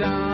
job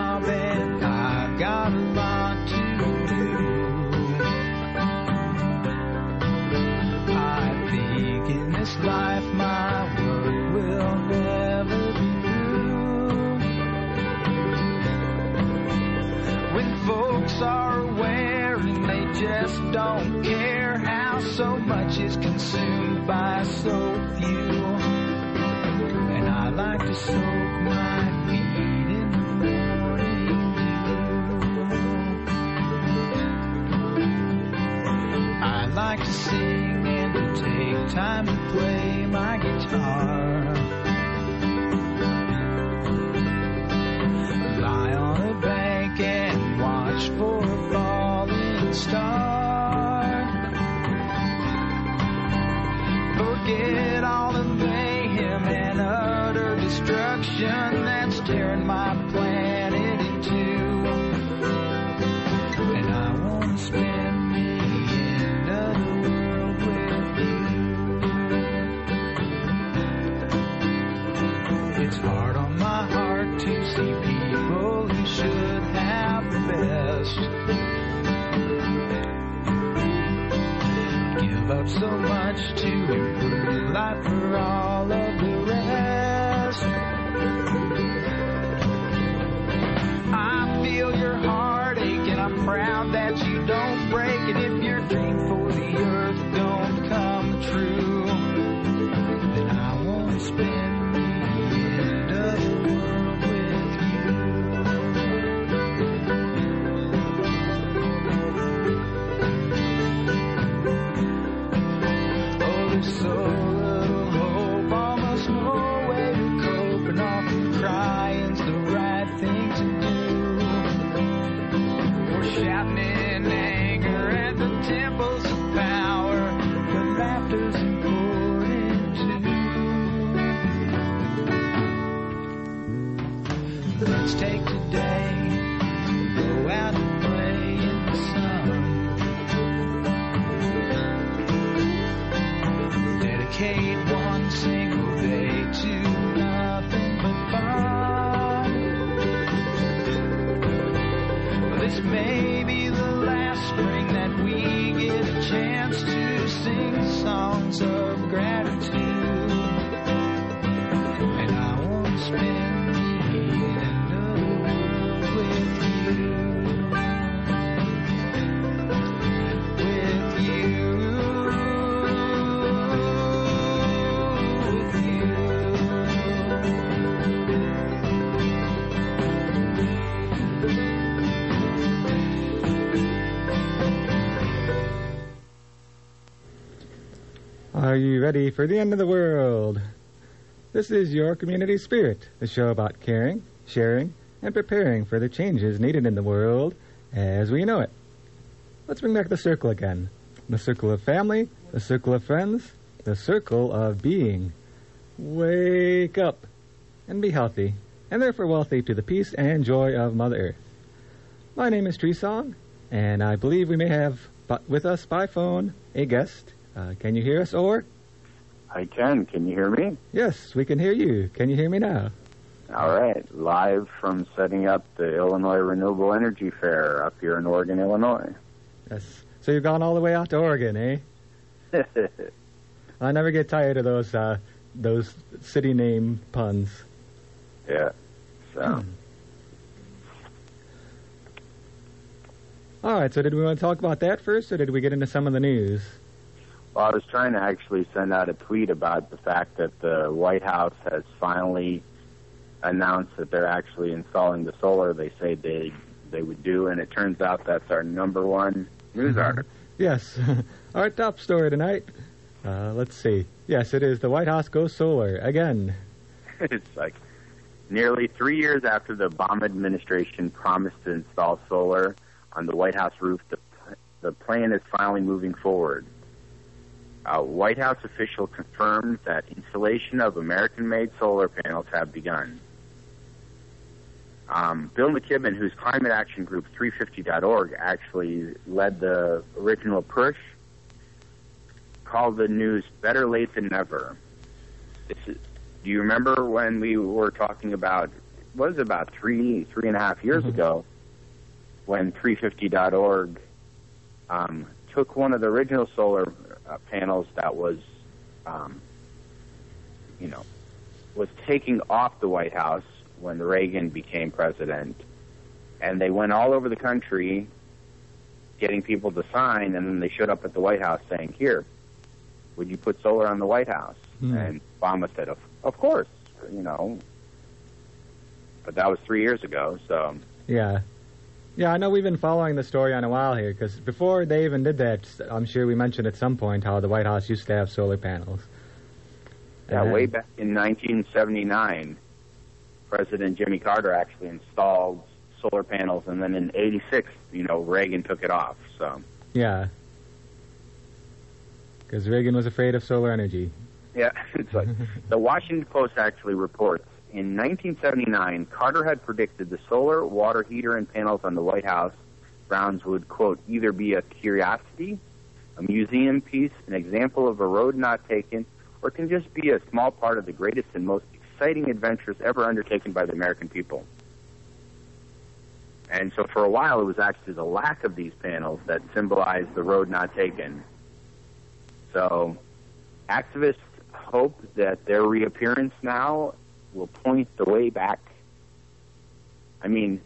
falling Are you ready for the end of the world? This is your Community Spirit, the show about caring, sharing, and preparing for the changes needed in the world as we know it. Let's bring back the circle again. The circle of family, the circle of friends, the circle of being. Wake up and be healthy, and therefore wealthy to the peace and joy of Mother Earth. My name is Tree Song, and I believe we may have with us by phone a guest. Uh, can you hear us, or? I can. Can you hear me? Yes, we can hear you. Can you hear me now? All right. Live from setting up the Illinois Renewable Energy Fair up here in Oregon, Illinois. Yes. So you've gone all the way out to Oregon, eh? I never get tired of those uh, those city name puns. yeah. So, All right. So did we want to talk about that first, or did we get into some of the news? well, I was trying to actually send out a tweet about the fact that the White House has finally announced that they're actually installing the solar they say they they would do, and it turns out that's our number one news article. Yes. Our top story tonight. Uh, let's see. Yes, it is. The White House goes solar again. it's like nearly three years after the Obama administration promised to install solar on the White House roof, the, the plan is finally moving forward. A White House official confirmed that installation of American-made solar panels have begun. Um, Bill McKibben, whose climate action group 350.org actually led the original push, called the news better late than never. This is, do you remember when we were talking about was about three three and a half years Mhm. ago when 350.org um, took one of the original solar uh, panels that was, um, you know, was taking off the White House when Reagan became president, and they went all over the country getting people to sign, and then they showed up at the White House saying, "Here, would you put solar on the White House?" Hmm. And Obama said, "Of, of course," you know. But that was three years ago, so Yeah. Yeah, I know we've been following the story on a while here because before they even did that, I'm sure we mentioned at some point how the White House used to have solar panels. yeah, way back in 1979, President Jimmy Carter actually installed solar panels, and then in '86, you know, Reagan took it off. So Yeah. Because Reagan was afraid of solar energy. yeah, it's like the Washington Post actually reports in 1979, Carter had predicted the solar water heater and panels on the White House grounds would quote either be a curiosity, a museum piece, an example of a road not taken, or can just be a small part of the greatest and most exciting adventures ever undertaken by the American people. And so for a while, it was actually the lack of these panels that symbolized the road not taken. So activists hope that their reappearance now will point the way back. I mean,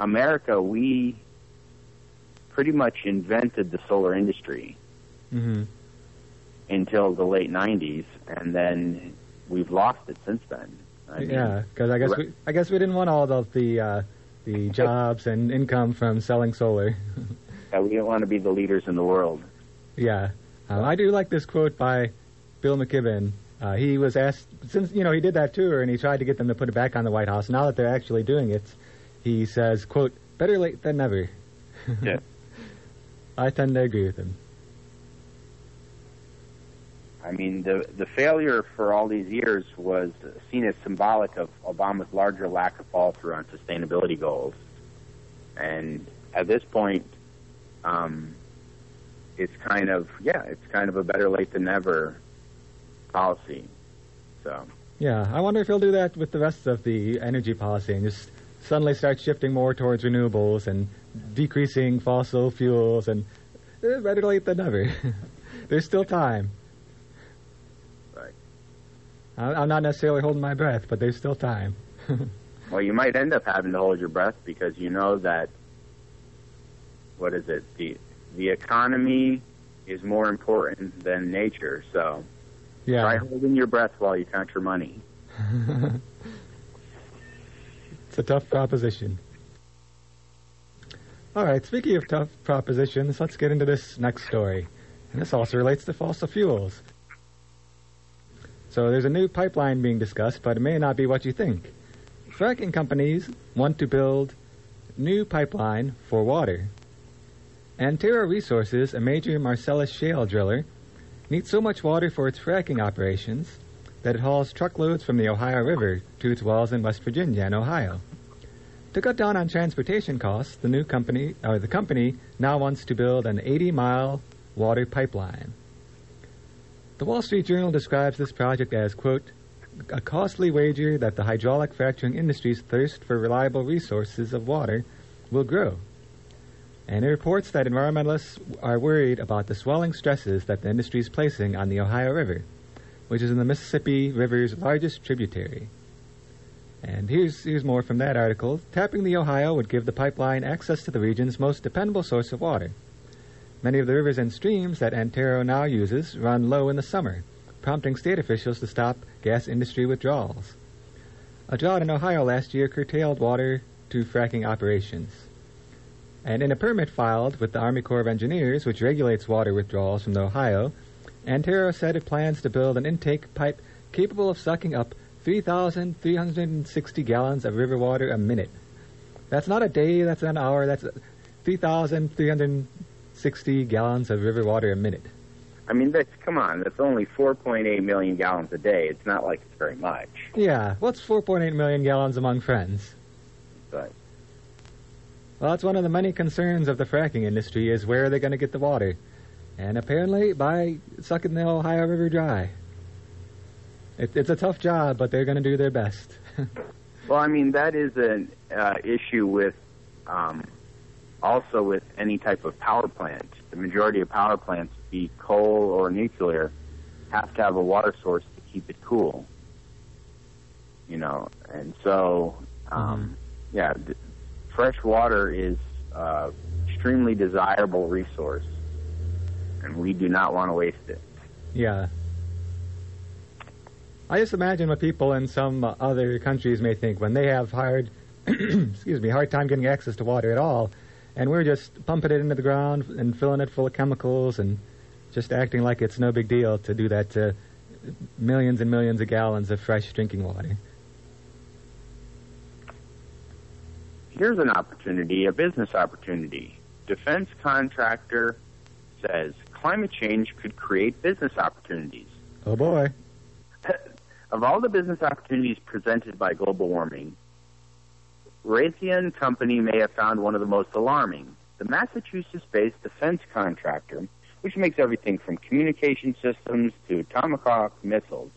America, we pretty much invented the solar industry hmm until the late 90s, and then we've lost it since then. I mean, Yeah, because I guess we, I guess we didn't want all of the uh, the jobs and income from selling solar. yeah, we don't want to be the leaders in the world. Yeah, um, I do like this quote by Bill McKibben. Uh, he was asked since you know he did that tour and he tried to get them to put it back on the White House. Now that they're actually doing it, he says, "quote Better late than never." Yeah. I tend to agree with him. I mean, the the failure for all these years was seen as symbolic of Obama's larger lack of follow through on sustainability goals, and at this point, um, it's kind of yeah, it's kind of a better late than never policy. So Yeah, I wonder if he'll do that with the rest of the energy policy and just suddenly start shifting more towards renewables and decreasing fossil fuels and eh, better late than never. There's still time. I'm not necessarily holding my breath, but there's still time. Well, you might end up having to hold your breath because you know that what is it? The the economy is more important than nature. So try holding your breath while you count your money. it's a tough proposition. All right, speaking of tough propositions, let's get into this next story. And this also relates to fossil fuels. So there's a new pipeline being discussed, but it may not be what you think. Fracking companies want to build new pipeline for water. Antero Resources, a major Marcellus shale driller, needs so much water for its fracking operations that it hauls truckloads from the Ohio River to its wells in West Virginia and Ohio. To cut down on transportation costs, the new company, or the company, now wants to build an 80-mile water pipeline. The Wall Street Journal describes this project as, quote, a costly wager that the hydraulic fracturing industry's thirst for reliable resources of water will grow. And it reports that environmentalists are worried about the swelling stresses that the industry is placing on the Ohio River, which is in the Mississippi River's largest tributary. And here's, here's more from that article. Tapping the Ohio would give the pipeline access to the region's most dependable source of water. Many of the rivers and streams that Antero now uses run low in the summer, prompting state officials to stop gas industry withdrawals. A drought in Ohio last year curtailed water to fracking operations. And in a permit filed with the Army Corps of Engineers, which regulates water withdrawals from the Ohio, Antero said it plans to build an intake pipe capable of sucking up 3,360 gallons of river water a minute. That's not a day, that's an hour, that's 3,360 gallons of river water a minute. I mean, that's come on. That's only 4.8 million gallons a day. It's not like it's very much. Yeah, what's 4.8 million gallons among friends? But Well, that's one of the many concerns of the fracking industry is where are they going to get the water? And apparently by sucking the Ohio River dry. It, it's a tough job, but they're going to do their best. Well, I mean that is an uh, issue with um, also with any type of power plant. The majority of power plants, be coal or nuclear, have to have a water source to keep it cool. You know, and so um, yeah, th- fresh water is uh, extremely desirable resource, and we do not want to waste it. Yeah. I just imagine what people in some other countries may think when they have hard, excuse me, hard time getting access to water at all, and we're just pumping it into the ground and filling it full of chemicals and just acting like it's no big deal to do that to millions and millions of gallons of fresh drinking water. Here's an opportunity, a business opportunity. Defense contractor says climate change could create business opportunities. Oh boy. Of all the business opportunities presented by global warming, Raytheon Company may have found one of the most alarming. The Massachusetts-based defense contractor, which makes everything from communication systems to Tomahawk missiles,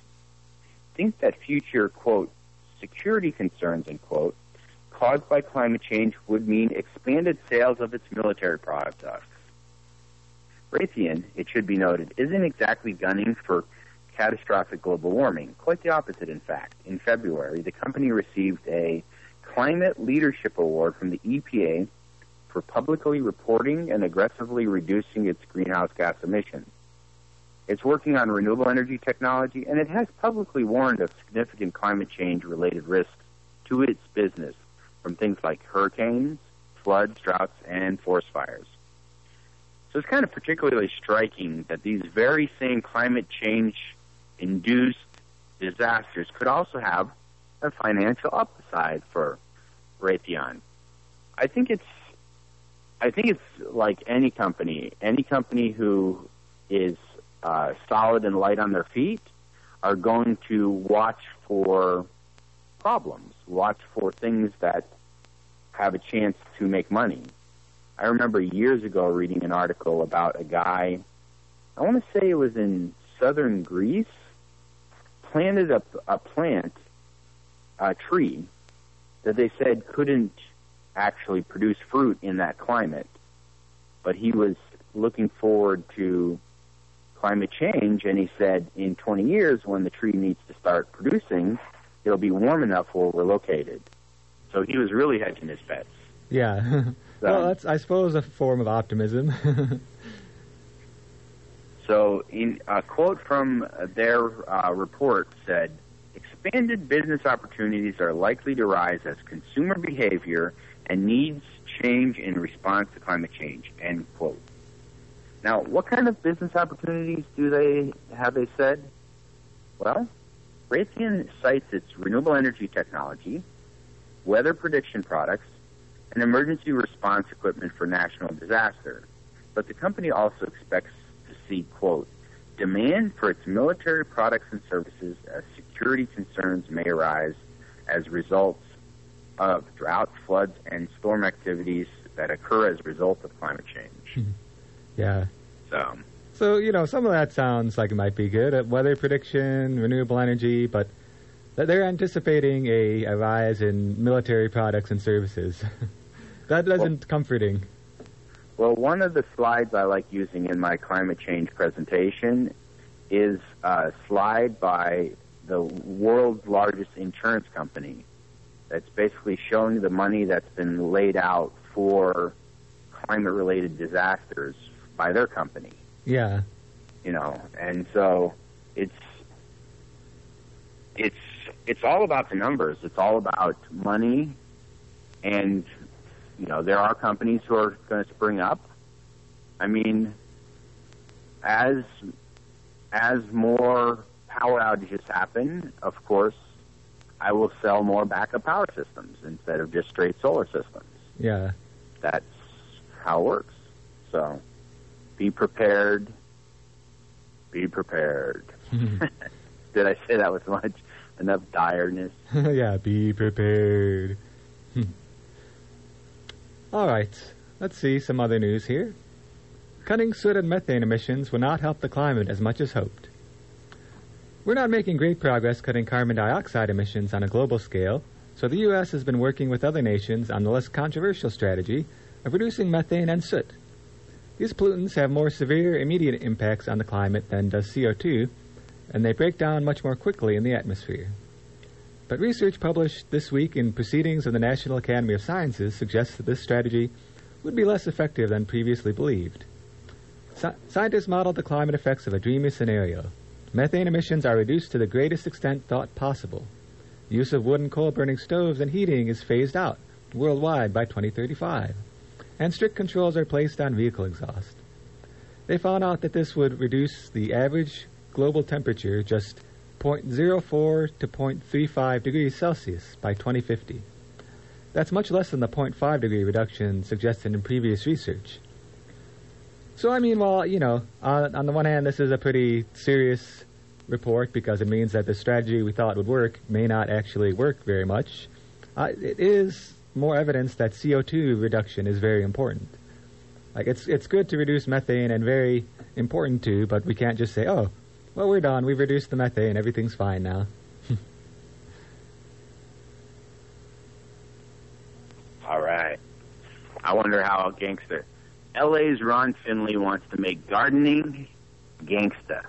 thinks that future, quote, security concerns, end quote, caused by climate change would mean expanded sales of its military products. Raytheon, it should be noted, isn't exactly gunning for catastrophic global warming. Quite the opposite, in fact. In February, the company received a Climate Leadership Award from the EPA for publicly reporting and aggressively reducing its greenhouse gas emissions. It's working on renewable energy technology, and it has publicly warned of significant climate change related risks to its business from things like hurricanes, floods, droughts, and forest fires. So it's kind of particularly striking that these very same climate change induced disasters could also have a financial upside for Raytheon. I think it's I think it's like any company. Any company who is uh, solid and light on their feet are going to watch for problems, watch for things that have a chance to make money. I remember years ago reading an article about a guy, I want to say it was in southern Greece, planted a, a plant, a tree, that they said couldn't actually produce fruit in that climate. But he was looking forward to climate change, and he said in 20 years, when the tree needs to start producing, it'll be warm enough where we're located. So he was really hedging his bets. Yeah. well, that's I suppose a form of optimism. so, in a quote from their uh, report said, "Expanded business opportunities are likely to rise as consumer behavior and needs change in response to climate change." End quote. Now, what kind of business opportunities do they have? They said, well, Raytheon cites its renewable energy technology, weather prediction products, and emergency response equipment for national disaster. But the company also expects to see, quote, demand for its military products and services as security concerns may arise as results of drought, floods, and storm activities that occur as a result of climate change. Hmm. yeah. So, So, you know, some of that sounds like it might be good at weather prediction, renewable energy, but they're anticipating a, a rise in military products and services. that isn't comforting. well, one of the slides I like using in my climate change presentation is a slide by the world's largest insurance company that's basically showing the money that's been laid out for climate related disasters by their company. Yeah. you know and so it's it's it's all about the numbers. It's all about money. And you know there are companies who are going to spring up. I mean as as more power outages happen of course i will sell more backup power systems instead of just straight solar systems Yeah. that's how it works so be prepared be prepared did I say that with much enough direness? yeah, be prepared. Hmm. All right, let's see some other news here. Cutting soot and methane emissions will not help the climate as much as hoped. We're not making great progress cutting carbon dioxide emissions on a global scale, So the U.S. has been working with other nations on the less controversial strategy of reducing methane and soot. These pollutants have more severe immediate impacts on the climate than does CO2, and they break down much more quickly in the atmosphere. But research published this week in Proceedings of the National Academy of Sciences suggests that this strategy would be less effective than previously believed. Sci- scientists modeled the climate effects of a dreamy scenario. Methane emissions are reduced to the greatest extent thought possible. Use of wood and coal burning stoves and heating is phased out worldwide by 2035, and strict controls are placed on vehicle exhaust. They found out that this would reduce the average global temperature just 0.04 to 0.35 degrees Celsius by 2050. That's much less than the 0.5 degree reduction suggested in previous research. So, I mean, well, you know, on, on the one hand, this is a pretty serious report because it means that the strategy we thought would work may not actually work very much. Uh, it is more evidence that CO2 reduction is very important. Like it's it's good to reduce methane and very important too, but we can't just say, "Oh, well, we're done. We've reduced the methane. Everything's fine now." All right. I wonder how gangster. LA's Ron Finley wants to make gardening gangsta.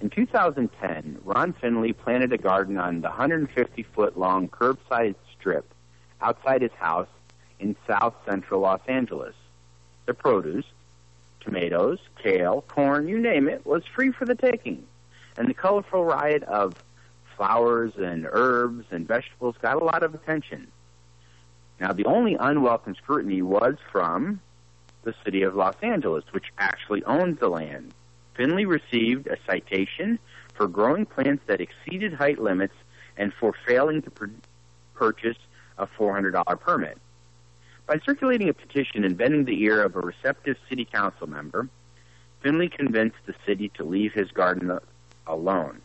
In 2010, Ron Finley planted a garden on the 150 foot long curbside strip outside his house in south central Los Angeles. The produce, tomatoes, kale, corn, you name it, was free for the taking. And the colorful riot of flowers and herbs and vegetables got a lot of attention. Now, the only unwelcome scrutiny was from the city of Los Angeles, which actually owns the land. Finley received a citation for growing plants that exceeded height limits and for failing to pr- purchase a $400 permit. By circulating a petition and bending the ear of a receptive city council member, Finley convinced the city to leave his garden alone.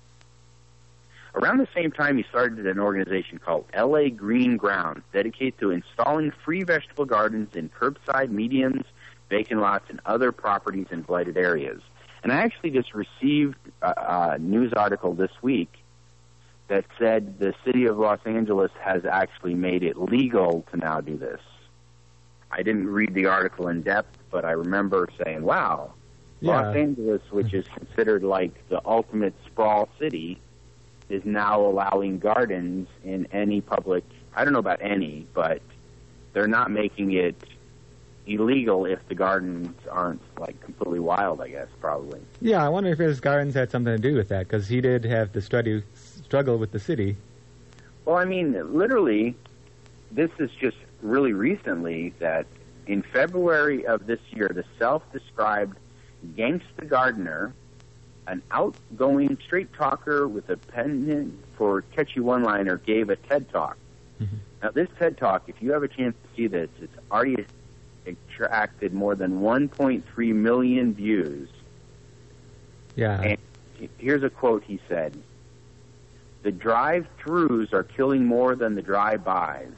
Around the same time, he started an organization called LA Green Ground, dedicated to installing free vegetable gardens in curbside medians, vacant lots, and other properties in blighted areas. And I actually just received a, a news article this week that said the city of Los Angeles has actually made it legal to now do this. I didn't read the article in depth, but I remember saying, wow, Yeah. Los Angeles, which is considered like the ultimate sprawl city, is now allowing gardens in any public. I don't know about any, but they're not making it illegal if the gardens aren't like completely wild. I guess probably. Yeah, I wonder if his gardens had something to do with that because he did have the study, struggle with the city. Well, I mean, literally, this is just really recently that in February of this year, the self-described gangsta gardener, an outgoing straight talker with a pendant for catchy one-liner, gave a TED talk. Mm-hmm. Now, this TED talk, if you have a chance to see this, it's already attracted more than 1.3 million views. Yeah. And here's a quote he said The drive throughs are killing more than the drive bys.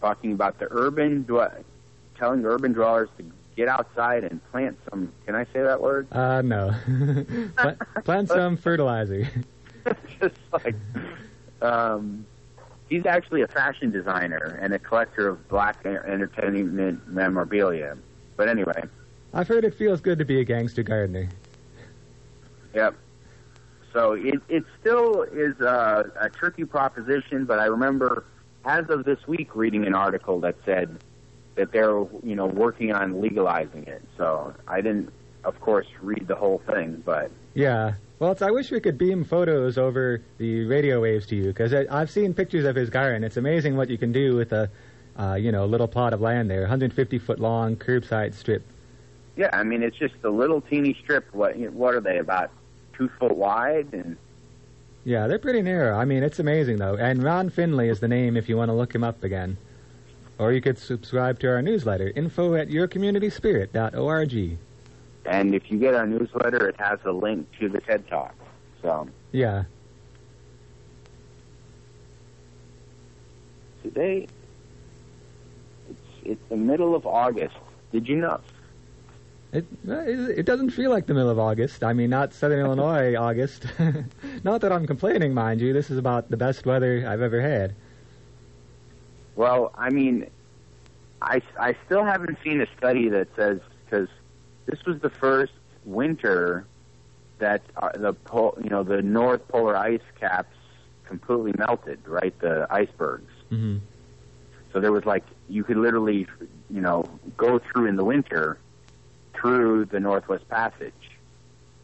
Talking about the urban, dwe- telling urban dwellers to get outside and plant some. Can I say that word? Uh, no. Pla- plant some fertilizer. Just like, um, he's actually a fashion designer and a collector of black entertainment memorabilia. But anyway, I've heard it feels good to be a gangster gardener. Yep. So it it still is a, a tricky proposition, but I remember as of this week reading an article that said that they're you know working on legalizing it. So I didn't, of course, read the whole thing, but Yeah. Well, I wish we could beam photos over the radio waves to you because I've seen pictures of his garden. It's amazing what you can do with a, uh, you know, little plot of land there, 150 foot long curbside strip. yeah, I mean it's just a little teeny strip. What what are they about two foot wide? And Yeah, they're pretty narrow. I mean, it's amazing though. And Ron Finley is the name if you want to look him up again. Or you could subscribe to our newsletter, info at yourcommunityspirit.org. and if you get our newsletter, it has a link to the TED Talk. So Yeah. today, it's it's the middle of August. Did you know? It uh, it it doesn't feel like the middle of August. I mean, not Southern Illinois August. not that I'm complaining, mind you. This is about the best weather I've ever had. Well, I mean, I, I still haven't seen a study that says because this was the first winter that uh, the pol- you know the North Polar ice caps completely melted, right? The icebergs. hmm So there was like you could literally, you know, go through in the winter through the Northwest Passage.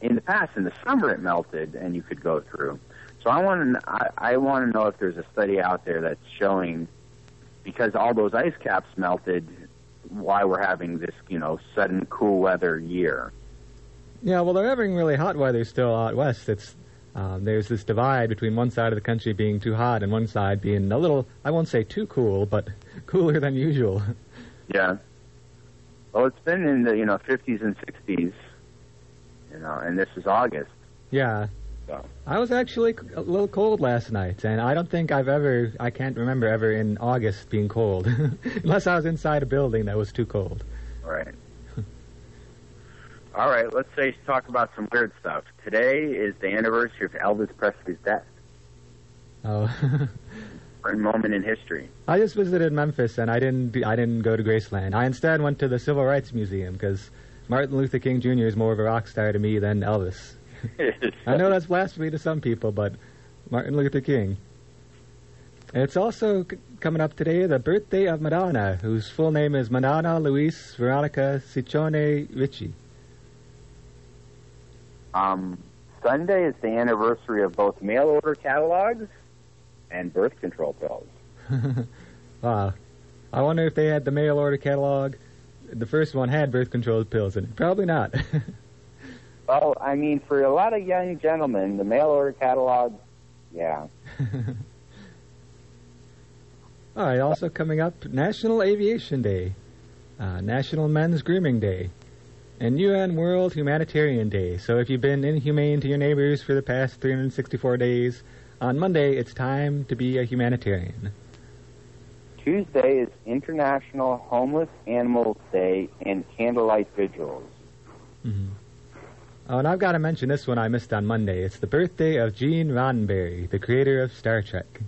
In the past, in the summer, it melted and you could go through. So I want to, I, I want to know if there's a study out there that's showing because all those ice caps melted, why we're having this, you know, sudden cool weather year. Yeah, well, they're having really hot weather still out west. It's um, there's this divide between one side of the country being too hot and one side being a little, I won't say too cool, but cooler than usual. Yeah. Well, it's been in the you know 50s and 60s, you know, and this is August. yeah. So I was actually a little cold last night, and I don't think I've ever, I can't remember ever in August being cold, unless I was inside a building that was too cold. right. All right, let's say talk about some weird stuff. Today is the anniversary of Elvis Presley's death. Oh, A moment in history. I just visited Memphis, and I didn't, I didn't go to Graceland. I instead went to the Civil Rights Museum because Martin Luther King Jr. is more of a rock star to me than Elvis. I know that's blasphemy to some people, but Martin Luther King. And it's also c- coming up today the birthday of Madonna, whose full name is Madonna Louise Veronica Ciccone Ritchie. Um, Sunday is the anniversary of both mail order catalogs and birth control pills. wow. I wonder if they had the mail order catalog. The first one had birth control pills in it. Probably not. Well, I mean, for a lot of young gentlemen, the mail order catalog, yeah. All right, also coming up, National Aviation Day, uh, National Men's Grooming Day, and UN World Humanitarian Day. So if you've been inhumane to your neighbors for the past 364 days, on Monday it's time to be a humanitarian. Tuesday is International Homeless Animals Day and Candlelight Vigils. hmm Oh, and I've got to mention this one I missed on Monday. It's the birthday of Gene Roddenberry, the creator of Star Trek.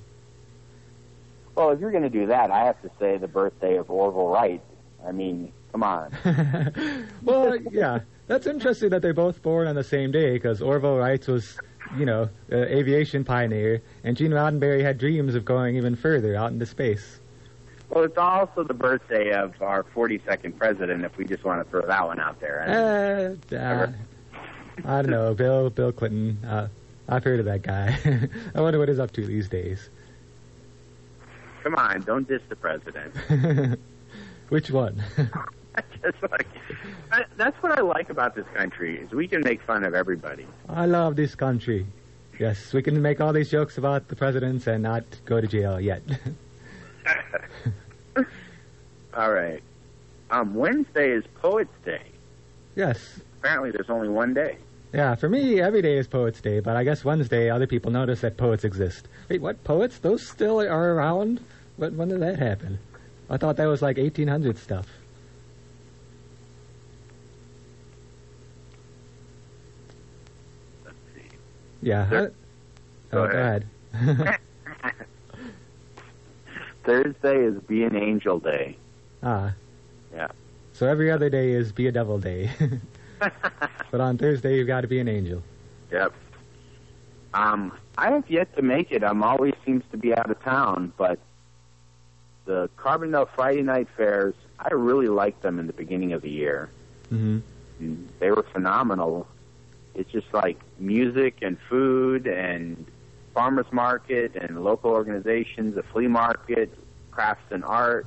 Well, if you're going to do that, I have to say the birthday of Orville Wright. I mean, come on. well, yeah, that's interesting that they're both born on the same day because Orville Wright was, you know, an aviation pioneer, and Gene Roddenberry had dreams of going even further out into space. Well, it's also the birthday of our 42nd president, if we just want to throw that one out there. Uh, uh, I don't know, Bill Bill Clinton. Uh, I've heard of that guy. I wonder what he's up to these days. Come on, don't diss the president. Which one? Just like, I, that's what I like about this country is we can make fun of everybody. I love this country. Yes, we can make all these jokes about the presidents and not go to jail yet. All right. Um, Wednesday is Poets Day. yes. Apparently, there's only one day. Yeah, for me, every day is Poets Day, but I guess Wednesday, other people notice that poets exist. Wait, what? Poets? Those still are around? What, when did that happen? I thought that was like 1800 stuff. Yeah. I- oh, go ahead. ahead. Thursday is Be an Angel Day. ah. Yeah. So every other day is Be a Devil Day. but on Thursday, you've got to be an angel. Yep. Um, I have yet to make it. I'm always seems to be out of town, but the Carbondale Friday night fairs, I really liked them in the beginning of the year. hmm They were phenomenal. It's just like music and food and farmers market and local organizations, a flea market, crafts and art,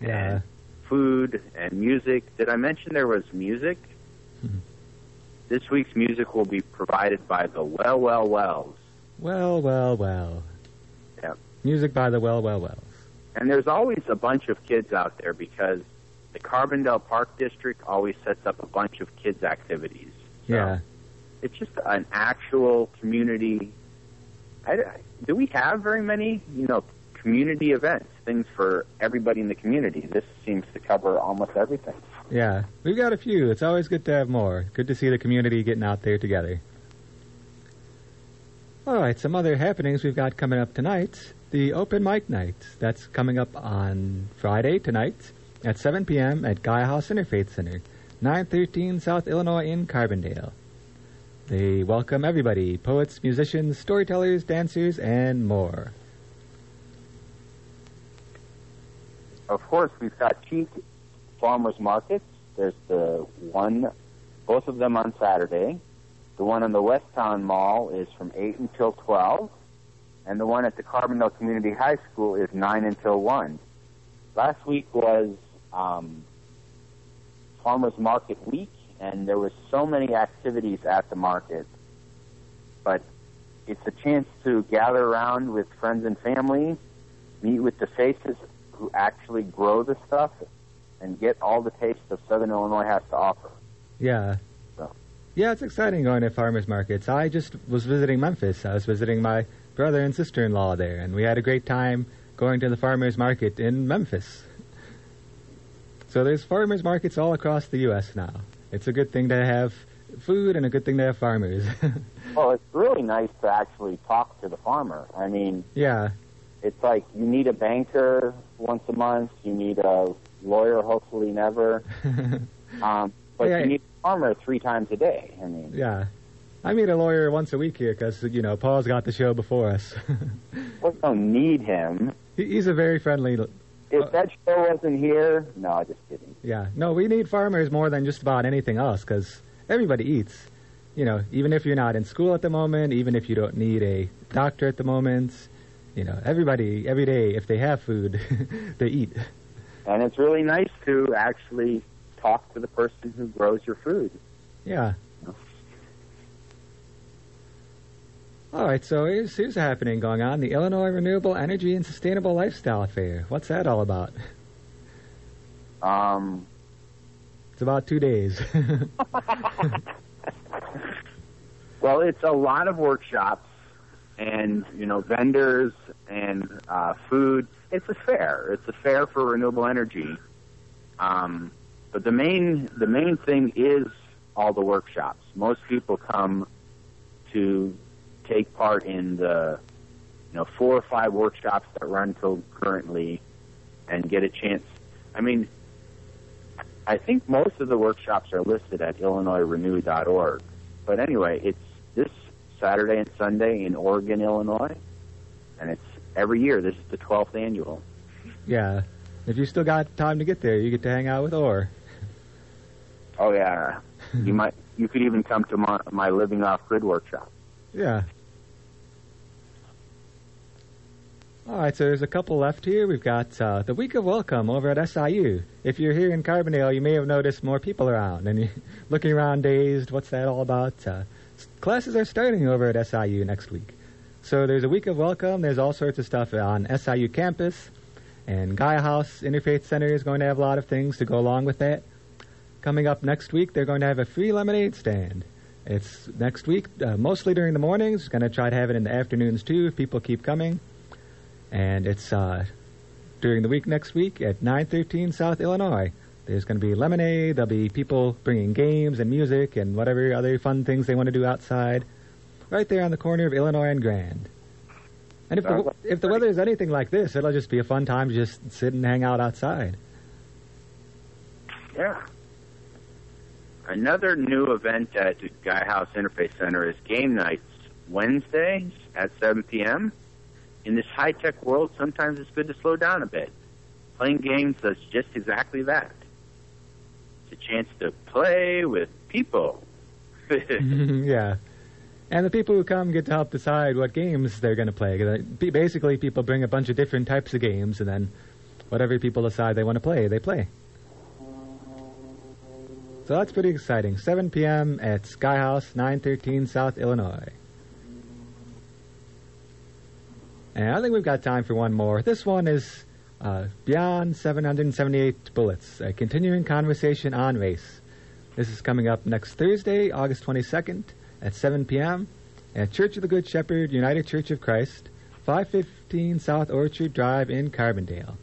Yeah. Food and music. Did I mention there was music? Mhm. This week's music will be provided by the Well Well Wells. Well, well, well. Yep. Music by the Well, Well, Wells. And there's always a bunch of kids out there because the Carbondale Park District always sets up a bunch of kids' activities. So Yeah. It's just an actual community. I, do we have very many, you know, community events, things for everybody in the community? This seems to cover almost everything. Yeah, we've got a few. It's always good to have more. Good to see the community getting out there together. All right, some other happenings we've got coming up tonight. The open mic night. That's coming up on Friday tonight at 7 p.m. at Gaia House Interfaith Center, 913 South Illinois in Carbondale. They welcome everybody poets, musicians, storytellers, dancers, and more. Of course, we've got two farmers markets. There's the one, both of them on Saturday. The one in the West Town Mall is from 8 until 12, and the one at the Carbondale Community High School is 9 until 1. Last week was um, Farmers Market Week, and there was so many activities at the market. But it's a chance to gather around with friends and family, meet with the faces who actually grow the stuff, and get all the taste that Southern Illinois has to offer. Yeah. So. Yeah, it's exciting going to farmers markets. I just was visiting Memphis. I was visiting my brother and sister-in-law there, and we had a great time going to the farmers market in Memphis. So there's farmers markets all across the U.S. now. It's a good thing to have food and a good thing to have farmers. Well, it's really nice to actually talk to the farmer. I mean, yeah, it's like you need a banker once a month, you need a lawyer, hopefully never, um, but Yeah. you need a farmer three times a day. I mean, yeah. I meet a lawyer once a week here because, you know, Paul's got the show before us. we don't need him. He- He's a very friendly. If that show wasn't here, no, I just kidding. Yeah, no, we need farmers more than just about anything else because everybody eats. You know, even if you're not in school at the moment, even if you don't need a doctor at the moment, you know, everybody, every day, if they have food, they eat. And it's really nice to actually talk to the person who grows your food. Yeah. All right, so here's, here's a happening going on the Illinois Renewable Energy and Sustainable Lifestyle Fair. What's that all about? Um, It's about two days. Well, it's a lot of workshops and, you know, vendors and uh, food. It's a fair. It's a fair for renewable energy. Um, but the main the main thing is all the workshops. Most people come to take part in the you know four or five workshops that run till currently and get a chance. I mean, I think most of the workshops are listed at IllinoisRenew.org. But anyway, it's Saturday and Sunday in Oregon, Illinois, and it's every year. This is the 12th annual. yeah. If you still got time to get there, you get to hang out with Orr. Oh yeah, you might. You could even come to my, my living off grid workshop. Yeah. All right, so there's a couple left here. We've got uh, the week of welcome over at SIU. If you're here in Carbondale, you may have noticed more people around, and you're looking around dazed. What's that all about? Uh, classes are starting over at SIU next week. So there's a week of welcome. There's all sorts of stuff on SIU campus, and Gaia House Interfaith Center is going to have a lot of things to go along with that. Coming up next week, they're going to have a free lemonade stand. It's next week, uh, mostly during the mornings. Going to try to have it in the afternoons too, if people keep coming. And it's uh, during the week next week at 913 South Illinois. There's going to be lemonade. There'll be people bringing games and music and whatever other fun things they want to do outside, right there on the corner of Illinois and Grand. And if the, if the weather is anything like this, it'll just be a fun time to just sit and hang out outside. Yeah. Another new event at the Gaia House Interfaith Center is game nights Wednesdays at 7 p.m. In this high tech world, sometimes it's good to slow down a bit. Playing games does just exactly that. A chance to play with people. yeah. And the people who come get to help decide what games they're going to play. Basically, people bring a bunch of different types of games, and then whatever people decide they want to play, they play. So that's pretty exciting. 7 p.m. at Gaia House, 913 South Illinois. And I think we've got time for one more. This one is uh, Beyond 778 Bullets, a continuing conversation on race. This is coming up next Thursday, August 22nd at 7 p.m. at Church of the Good Shepherd United Church of Christ, 515 South Orchard Drive in Carbondale.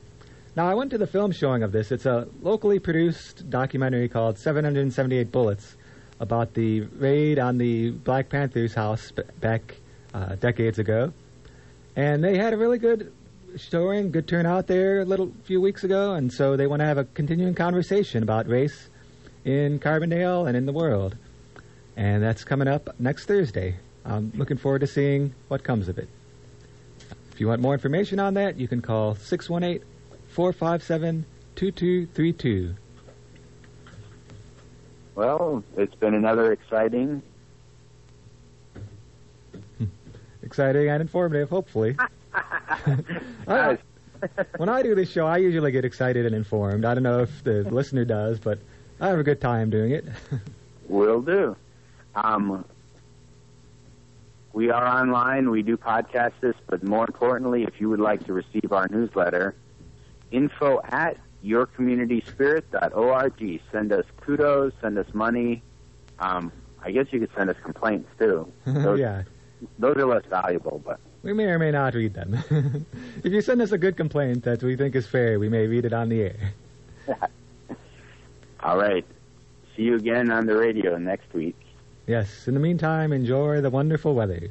Now, I went to the film showing of this. It's a locally produced documentary called 778 Bullets about the raid on the Black Panthers house b- back uh, decades ago. And they had a really good showing, good turnout there a little few weeks ago, and so they want to have a continuing conversation about race in Carbondale and in the world. And that's coming up next Thursday. I'm looking forward to seeing what comes of it. If you want more information on that, you can call 618 457 2232. Well, it's been another exciting. Exciting and informative, hopefully. I- when I do this show, I usually get excited and informed. I don't know if the listener does, but I have a good time doing it. Will do. Um, we are online. We do podcast this, but more importantly, if you would like to receive our newsletter, info at yourcommunityspirit.org. Send us kudos, send us money. Um, I guess you could send us complaints too. Those, yeah, those are less valuable, but we may or may not read them. if you send us a good complaint that we think is fair, we may read it on the air. all right. See you again on the radio next week. Yes, in the meantime, enjoy the wonderful weather.